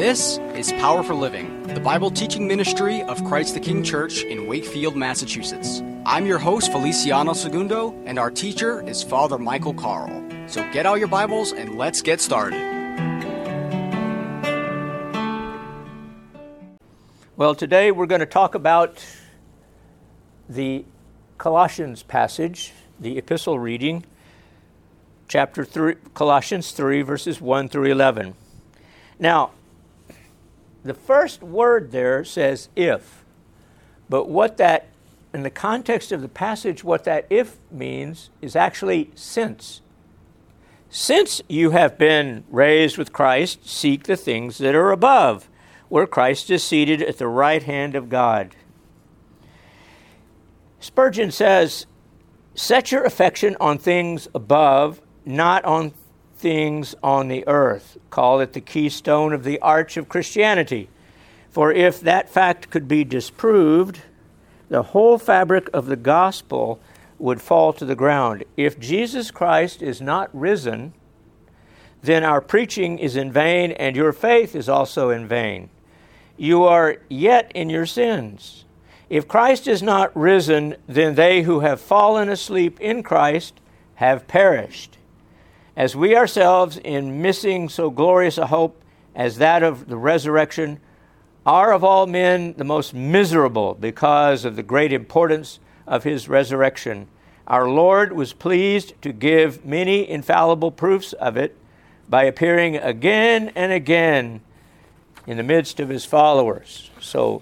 This is Power for Living, the Bible teaching ministry of Christ the King Church in Wakefield, Massachusetts. I'm your host, Feliciano Segundo, and our teacher is Father Michael Carl. So get out your Bibles and let's get started. Well, today we're going to talk about the Colossians passage, the epistle reading, chapter 3, Colossians 3, verses 1 through 11. Now, the first word there says if, but what that, in the context of the passage, what that if means is actually since. Since you have been raised with Christ, seek the things that are above, where Christ is seated at the right hand of God. Spurgeon says, Set your affection on things above, not on things on the earth. Call it the keystone of the arch of Christianity. For if that fact could be disproved, the whole fabric of the gospel would fall to the ground. If Jesus Christ is not risen, then our preaching is in vain and your faith is also in vain. You are yet in your sins. If Christ is not risen, then they who have fallen asleep in Christ have perished as we ourselves, in missing so glorious a hope as that of the resurrection, are of all men the most miserable because of the great importance of his resurrection. Our Lord was pleased to give many infallible proofs of it by appearing again and again in the midst of his followers. So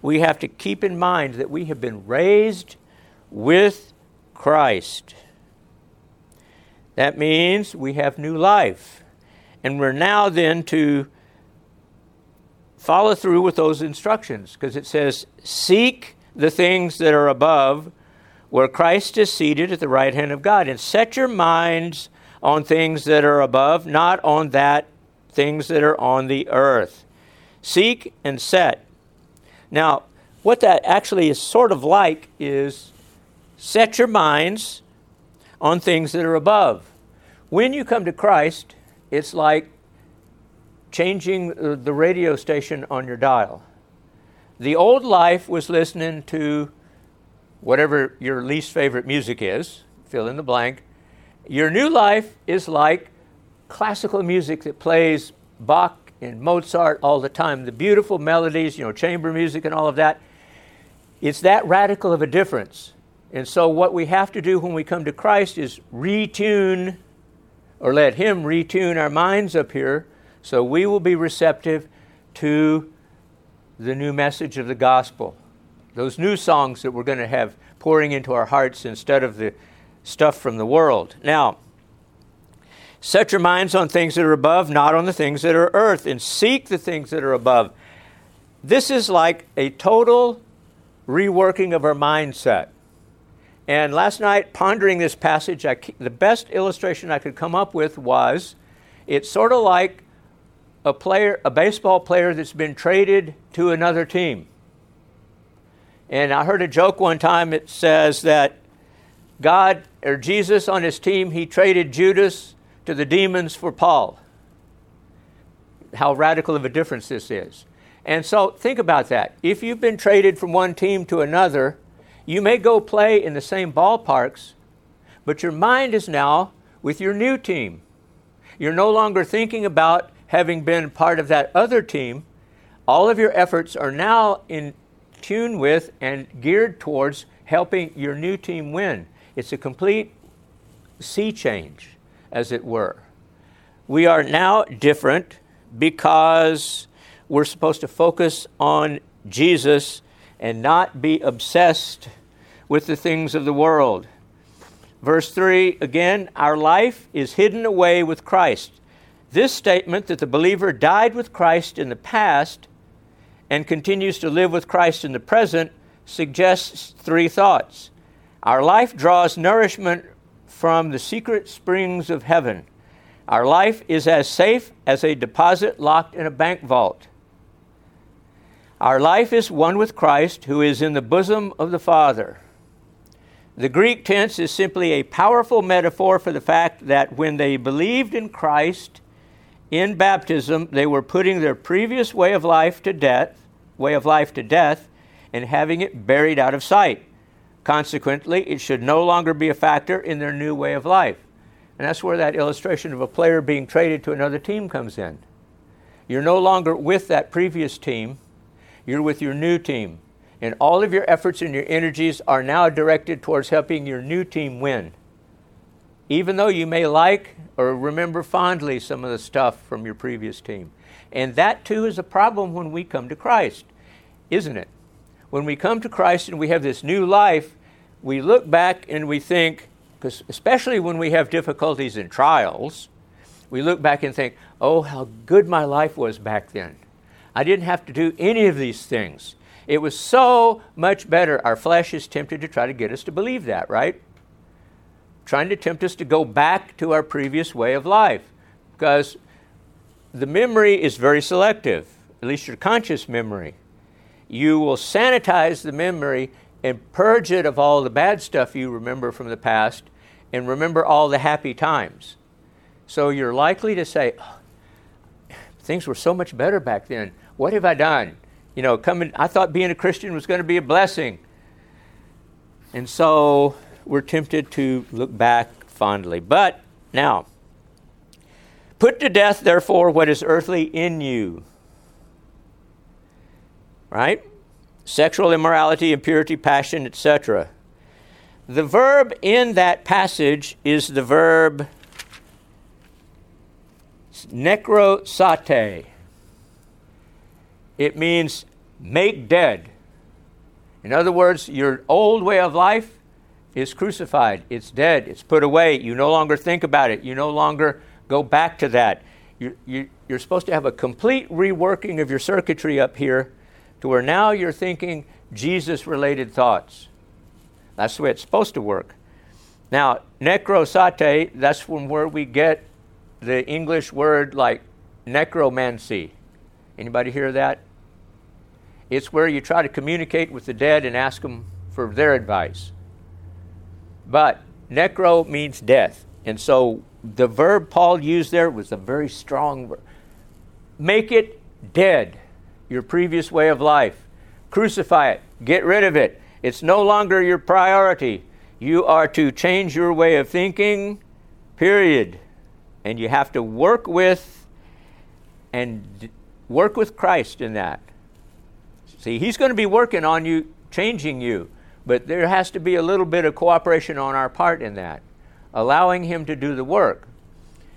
we have to keep in mind that we have been raised with Christ. That means we have new life. And we're now then to follow through with those instructions because it says, Seek the things that are above, where Christ is seated at the right hand of God, and set your minds on things that are above, not on that things that are on the earth. Seek and set. Now, what that actually is sort of like is set your minds on things that are above. When you come to Christ, it's like changing uh, the radio station on your dial. The old life was listening to whatever your least favorite music is, fill in the blank. Your new life is like classical music that plays Bach and Mozart all the time, the beautiful melodies, you know, chamber music and all of that. It's that radical of a difference. And so, what we have to do when we come to Christ is retune or let Him retune our minds up here so we will be receptive to the new message of the gospel. Those new songs that we're going to have pouring into our hearts instead of the stuff from the world. Now, set your minds on things that are above, not on the things that are earth, and seek the things that are above. This is like a total reworking of our mindset. And last night, pondering this passage, I, the best illustration I could come up with was it's sort of like a player, a baseball player that's been traded to another team. And I heard a joke one time. It says that God or Jesus on his team, he traded Judas to the demons for Paul. How radical of a difference this is. And so think about that. If you've been traded from one team to another, you may go play in the same ballparks, but your mind is now with your new team. You're no longer thinking about having been part of that other team. All of your efforts are now in tune with and geared towards helping your new team win. It's a complete sea change, as it were. We are now different because we're supposed to focus on Jesus and not be obsessed with the things of the world. Verse 3 again, our life is hidden away with Christ. This statement that the believer died with Christ in the past and continues to live with Christ in the present suggests three thoughts. Our life draws nourishment from the secret springs of heaven. Our life is as safe as a deposit locked in a bank vault. Our life is one with Christ, who is in the bosom of the Father. The Greek tense is simply a powerful metaphor for the fact that when they believed in Christ in baptism, they were putting their previous way of life to death, way of life to death, and having it buried out of sight. Consequently, it should no longer be a factor in their new way of life. And that's where that illustration of a player being traded to another team comes in. You're no longer with that previous team, you're with your new team. And all of your efforts and your energies are now directed towards helping your new team win. Even though you may like or remember fondly some of the stuff from your previous team. And that too is a problem when we come to Christ, isn't it? When we come to Christ and we have this new life, we look back and we think, because especially when we have difficulties and trials, we look back and think, oh, how good my life was back then. I didn't have to do any of these things. It was so much better. Our flesh is tempted to try to get us to believe that, right? Trying to tempt us to go back to our previous way of life. Because the memory is very selective, at least your conscious memory. You will sanitize the memory and purge it of all the bad stuff you remember from the past and remember all the happy times. So you're likely to say, oh, things were so much better back then. What have I done? You know, coming I thought being a Christian was going to be a blessing. And so we're tempted to look back fondly. But now, put to death, therefore, what is earthly in you. Right? sexual immorality, impurity, passion, etc. The verb in that passage is the verb necrosate. It means make dead. In other words, your old way of life is crucified. It's dead. It's put away. You no longer think about it. You no longer go back to that. You're, you, are supposed to have a complete reworking of your circuitry up here to where now you're thinking Jesus related thoughts. That's the way it's supposed to work. Now, necrosate, that's from where we get the English word like necromancy. Anybody hear that? It's where you try to communicate with the dead and ask them for their advice. But necro means death. And so the verb Paul used there was a very strong verb. Make it dead your previous way of life. Crucify it, get rid of it. It's no longer your priority. You are to change your way of thinking, period. And you have to work with and work with Christ in that. See, He's going to be working on you, changing you, but there has to be a little bit of cooperation on our part in that, allowing Him to do the work.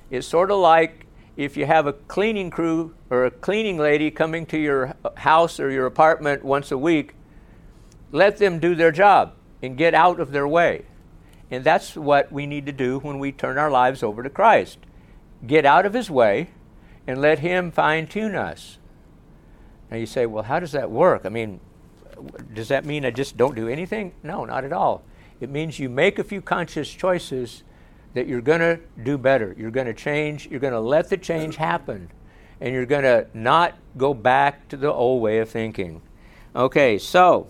It's sort of like if you have a cleaning crew or a cleaning lady coming to your house or your apartment once a week, let them do their job and get out of their way. And that's what we need to do when we turn our lives over to Christ. Get out of His way and let Him fine tune us. Now you say, well, how does that work? I mean, does that mean I just don't do anything? No, not at all. It means you make a few conscious choices that you're going to do better. You're going to change. You're going to let the change happen. And you're going to not go back to the old way of thinking. Okay, so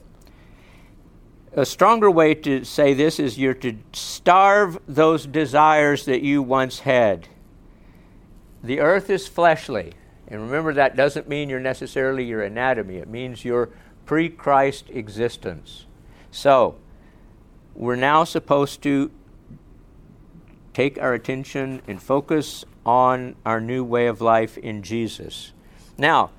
a stronger way to say this is you're to starve those desires that you once had. The earth is fleshly. And remember, that doesn't mean you're necessarily your anatomy, it means your pre Christ existence. So, we're now supposed to take our attention and focus on our new way of life in Jesus. Now,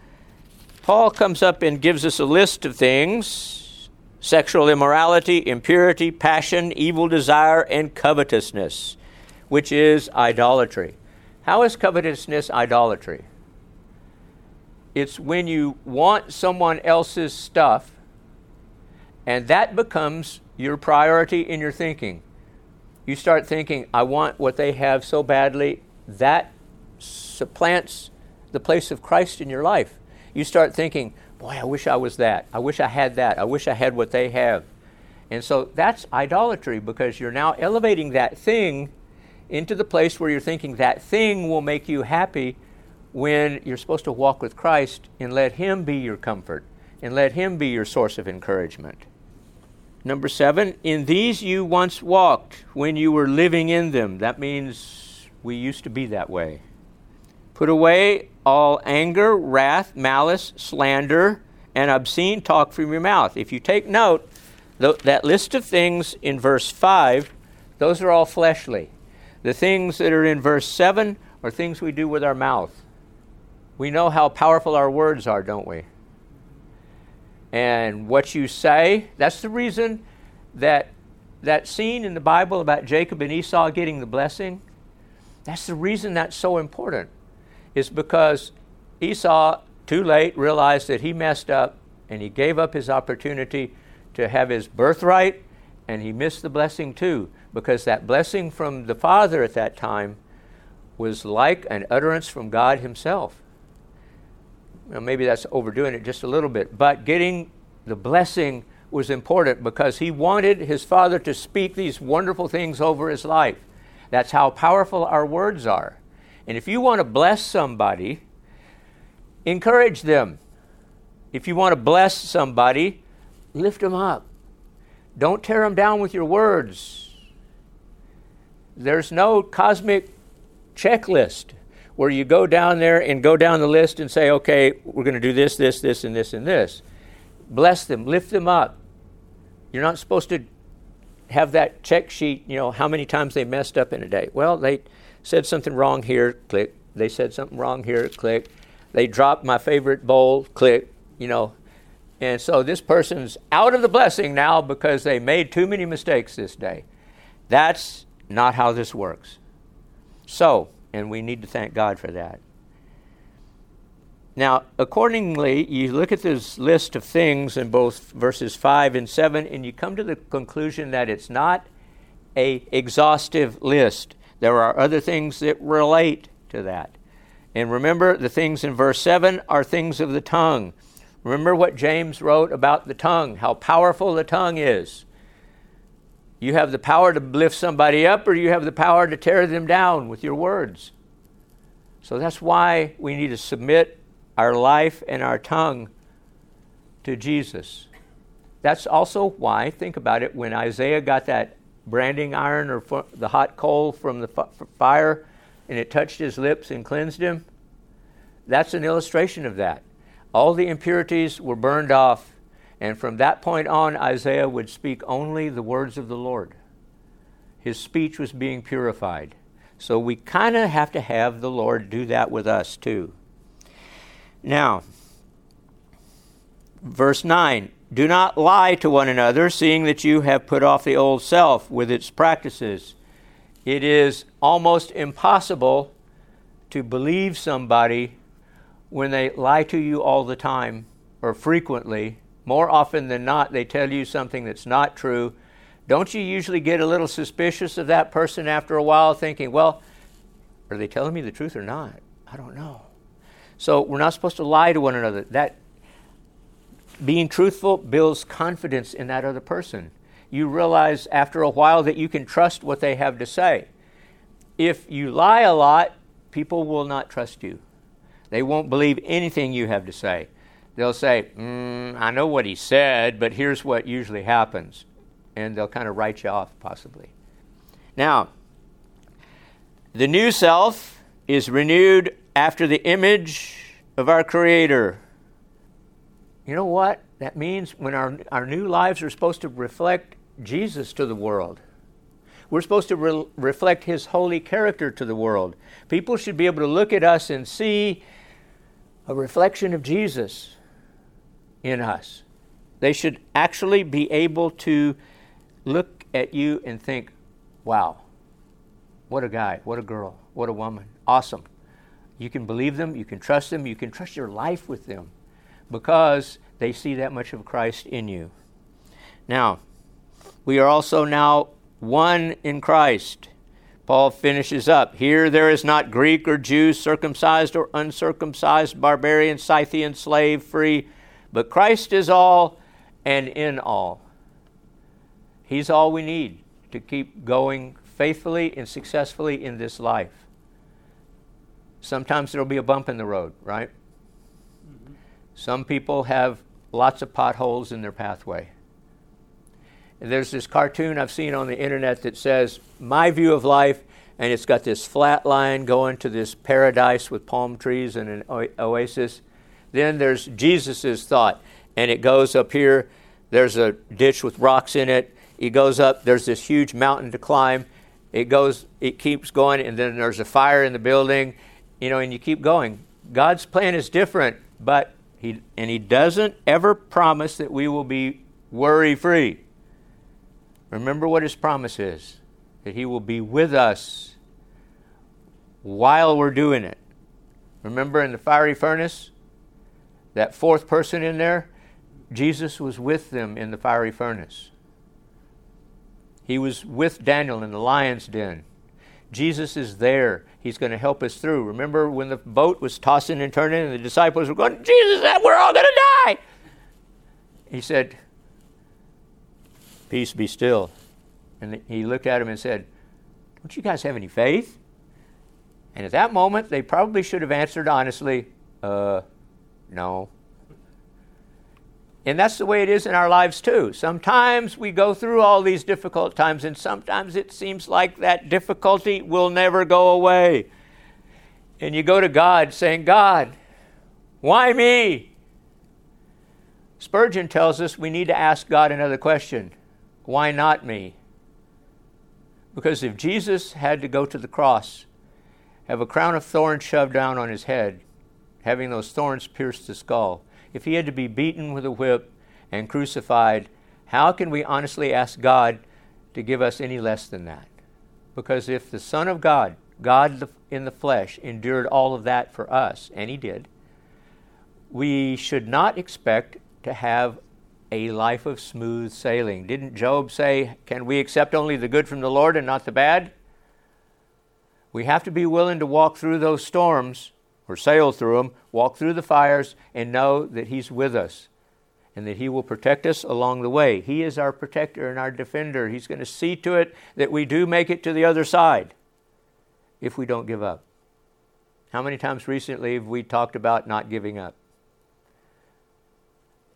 Paul comes up and gives us a list of things sexual immorality, impurity, passion, evil desire, and covetousness, which is idolatry. How is covetousness idolatry? It's when you want someone else's stuff and that becomes your priority in your thinking you start thinking, I want what they have so badly, that supplants the place of Christ in your life. You start thinking, boy, I wish I was that. I wish I had that. I wish I had what they have. And so that's idolatry because you're now elevating that thing into the place where you're thinking that thing will make you happy when you're supposed to walk with Christ and let Him be your comfort and let Him be your source of encouragement. Number seven, in these you once walked when you were living in them. That means we used to be that way. Put away all anger, wrath, malice, slander, and obscene talk from your mouth. If you take note, th- that list of things in verse 5, those are all fleshly. The things that are in verse 7 are things we do with our mouth. We know how powerful our words are, don't we? And what you say, that's the reason that that scene in the Bible about Jacob and Esau getting the blessing, that's the reason that's so important. Is because Esau, too late, realized that he messed up and he gave up his opportunity to have his birthright and he missed the blessing too because that blessing from the Father at that time was like an utterance from God Himself. Now, maybe that's overdoing it just a little bit, but getting the blessing was important because he wanted his father to speak these wonderful things over his life. That's how powerful our words are. And if you want to bless somebody, encourage them. If you want to bless somebody, lift them up. Don't tear them down with your words. There's no cosmic checklist where you go down there and go down the list and say, okay, we're going to do this, this, this, and this, and this. Bless them, lift them up. You're not supposed to have that check sheet, you know, how many times they messed up in a day. Well, they said something wrong here, click. They said something wrong here, click. They dropped my favorite bowl, click, you know. And so this person's out of the blessing now because they made too many mistakes this day. That's not how this works. So, and we need to thank God for that. Now, accordingly, you look at this list of things in both verses 5 and 7, and you come to the conclusion that it's not a exhaustive list. There are other things that relate to that. And remember, the things in verse 7 are things of the tongue. Remember what James wrote about the tongue, how powerful the tongue is. You have the power to lift somebody up, or you have the power to tear them down with your words. So that's why we need to submit our life and our tongue to Jesus. That's also why, think about it, when Isaiah got that branding iron or the hot coal from the fire and it touched his lips and cleansed him, that's an illustration of that. All the impurities were burned off, and from that point on, Isaiah would speak only the words of the Lord. His speech was being purified. So we kind of have to have the Lord do that with us too. Now, verse 9 Do not lie to one another, seeing that you have put off the old self with its practices. It is almost impossible to believe somebody when they lie to you all the time or frequently. More often than not, they tell you something that's not true. Don't you usually get a little suspicious of that person after a while, thinking, well, are they telling me the truth or not? I don't know. So we're not supposed to lie to one another. That being truthful builds confidence in that other person. You realize after a while that you can trust what they have to say. If you lie a lot, people will not trust you. They won't believe anything you have to say. They'll say, mm, I know what he said, but here's what usually happens. And they'll kind of write you off, possibly. Now, the new self is renewed after the image of our Creator. You know what? That means when our, our new lives are supposed to reflect Jesus to the world. We're supposed to re- reflect His holy character to the world. People should be able to look at us and see a reflection of Jesus in us. They should actually be able to look at you and think, wow, what a guy, what a girl, what a woman. Awesome. You can believe them, you can trust them, you can trust your life with them because they see that much of Christ in you. Now, we are also now one in Christ. Paul finishes up Here there is not Greek or Jew, circumcised or uncircumcised, barbarian, Scythian, slave, free, but Christ is all and in all. He's all we need to keep going faithfully and successfully in this life. Sometimes there'll be a bump in the road, right? Mm-hmm. Some people have lots of potholes in their pathway. And there's this cartoon I've seen on the internet that says, My view of life, and it's got this flat line going to this paradise with palm trees and an o- oasis. Then there's Jesus' thought, and it goes up here. There's a ditch with rocks in it. It goes up. There's this huge mountain to climb. It goes. It keeps going, and then there's a fire in the building. You know, and you keep going. God's plan is different, but he and He doesn't ever promise that we will be worry free. Remember what His promise is that He will be with us while we're doing it. Remember in the fiery furnace, that fourth person in there, Jesus was with them in the fiery furnace. He was with Daniel in the lion's den. Jesus is there. He's going to help us through. Remember when the boat was tossing and turning and the disciples were going, Jesus, we're all going to die. He said, Peace be still. And he looked at him and said, Don't you guys have any faith? And at that moment, they probably should have answered honestly, uh, No. And that's the way it is in our lives too. Sometimes we go through all these difficult times, and sometimes it seems like that difficulty will never go away. And you go to God saying, God, why me? Spurgeon tells us we need to ask God another question why not me? Because if Jesus had to go to the cross, have a crown of thorns shoved down on his head, having those thorns pierce the skull, if he had to be beaten with a whip and crucified, how can we honestly ask God to give us any less than that? Because if the Son of God, God in the flesh, endured all of that for us, and he did, we should not expect to have a life of smooth sailing. Didn't Job say, Can we accept only the good from the Lord and not the bad? We have to be willing to walk through those storms or sail through them, walk through the fires, and know that He's with us and that He will protect us along the way. He is our protector and our defender. He's going to see to it that we do make it to the other side if we don't give up. How many times recently have we talked about not giving up?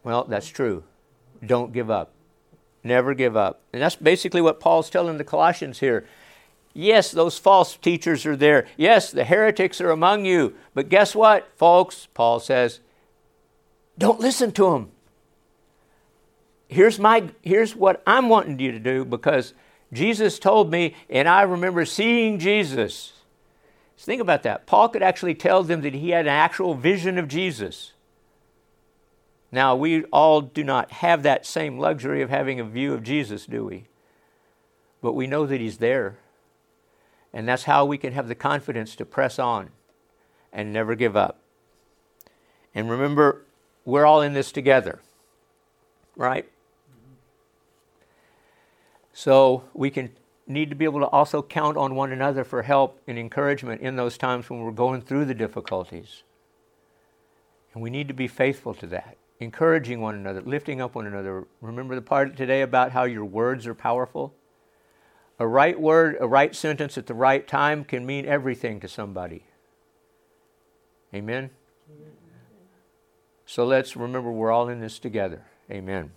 Well, that's true. Don't give up. Never give up. And that's basically what Paul's telling the Colossians here. Yes, those false teachers are there. Yes, the heretics are among you. But guess what, folks? Paul says, don't listen to them. Here's, my, here's what I'm wanting you to do because Jesus told me, and I remember seeing Jesus. So think about that. Paul could actually tell them that he had an actual vision of Jesus. Now, we all do not have that same luxury of having a view of Jesus, do we? But we know that he's there. And that's how we can have the confidence to press on and never give up. And remember, we're all in this together, right? So we can need to be able to also count on one another for help and encouragement in those times when we're going through the difficulties. And we need to be faithful to that, encouraging one another, lifting up one another. Remember the part today about how your words are powerful? A right word, a right sentence at the right time can mean everything to somebody. Amen? So let's remember we're all in this together. Amen.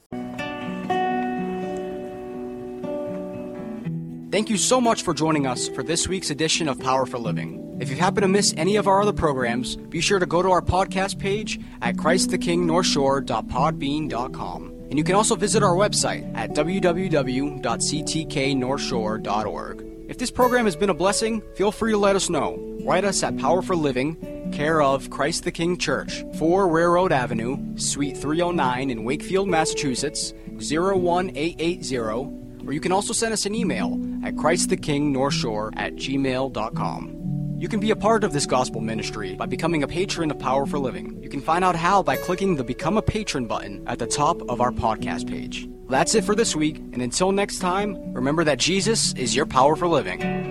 Thank you so much for joining us for this week's edition of Power for Living. If you happen to miss any of our other programs, be sure to go to our podcast page at christthekingnorthshore.podbean.com. And you can also visit our website at www.ctknorthshore.org. If this program has been a blessing, feel free to let us know. Write us at Power for Living, care of Christ the King Church, 4 Railroad Avenue, Suite 309 in Wakefield, Massachusetts, 01880, or you can also send us an email at christthekingnorthshore at gmail.com. You can be a part of this gospel ministry by becoming a patron of Power for Living. You can find out how by clicking the Become a Patron button at the top of our podcast page. That's it for this week, and until next time, remember that Jesus is your power for living.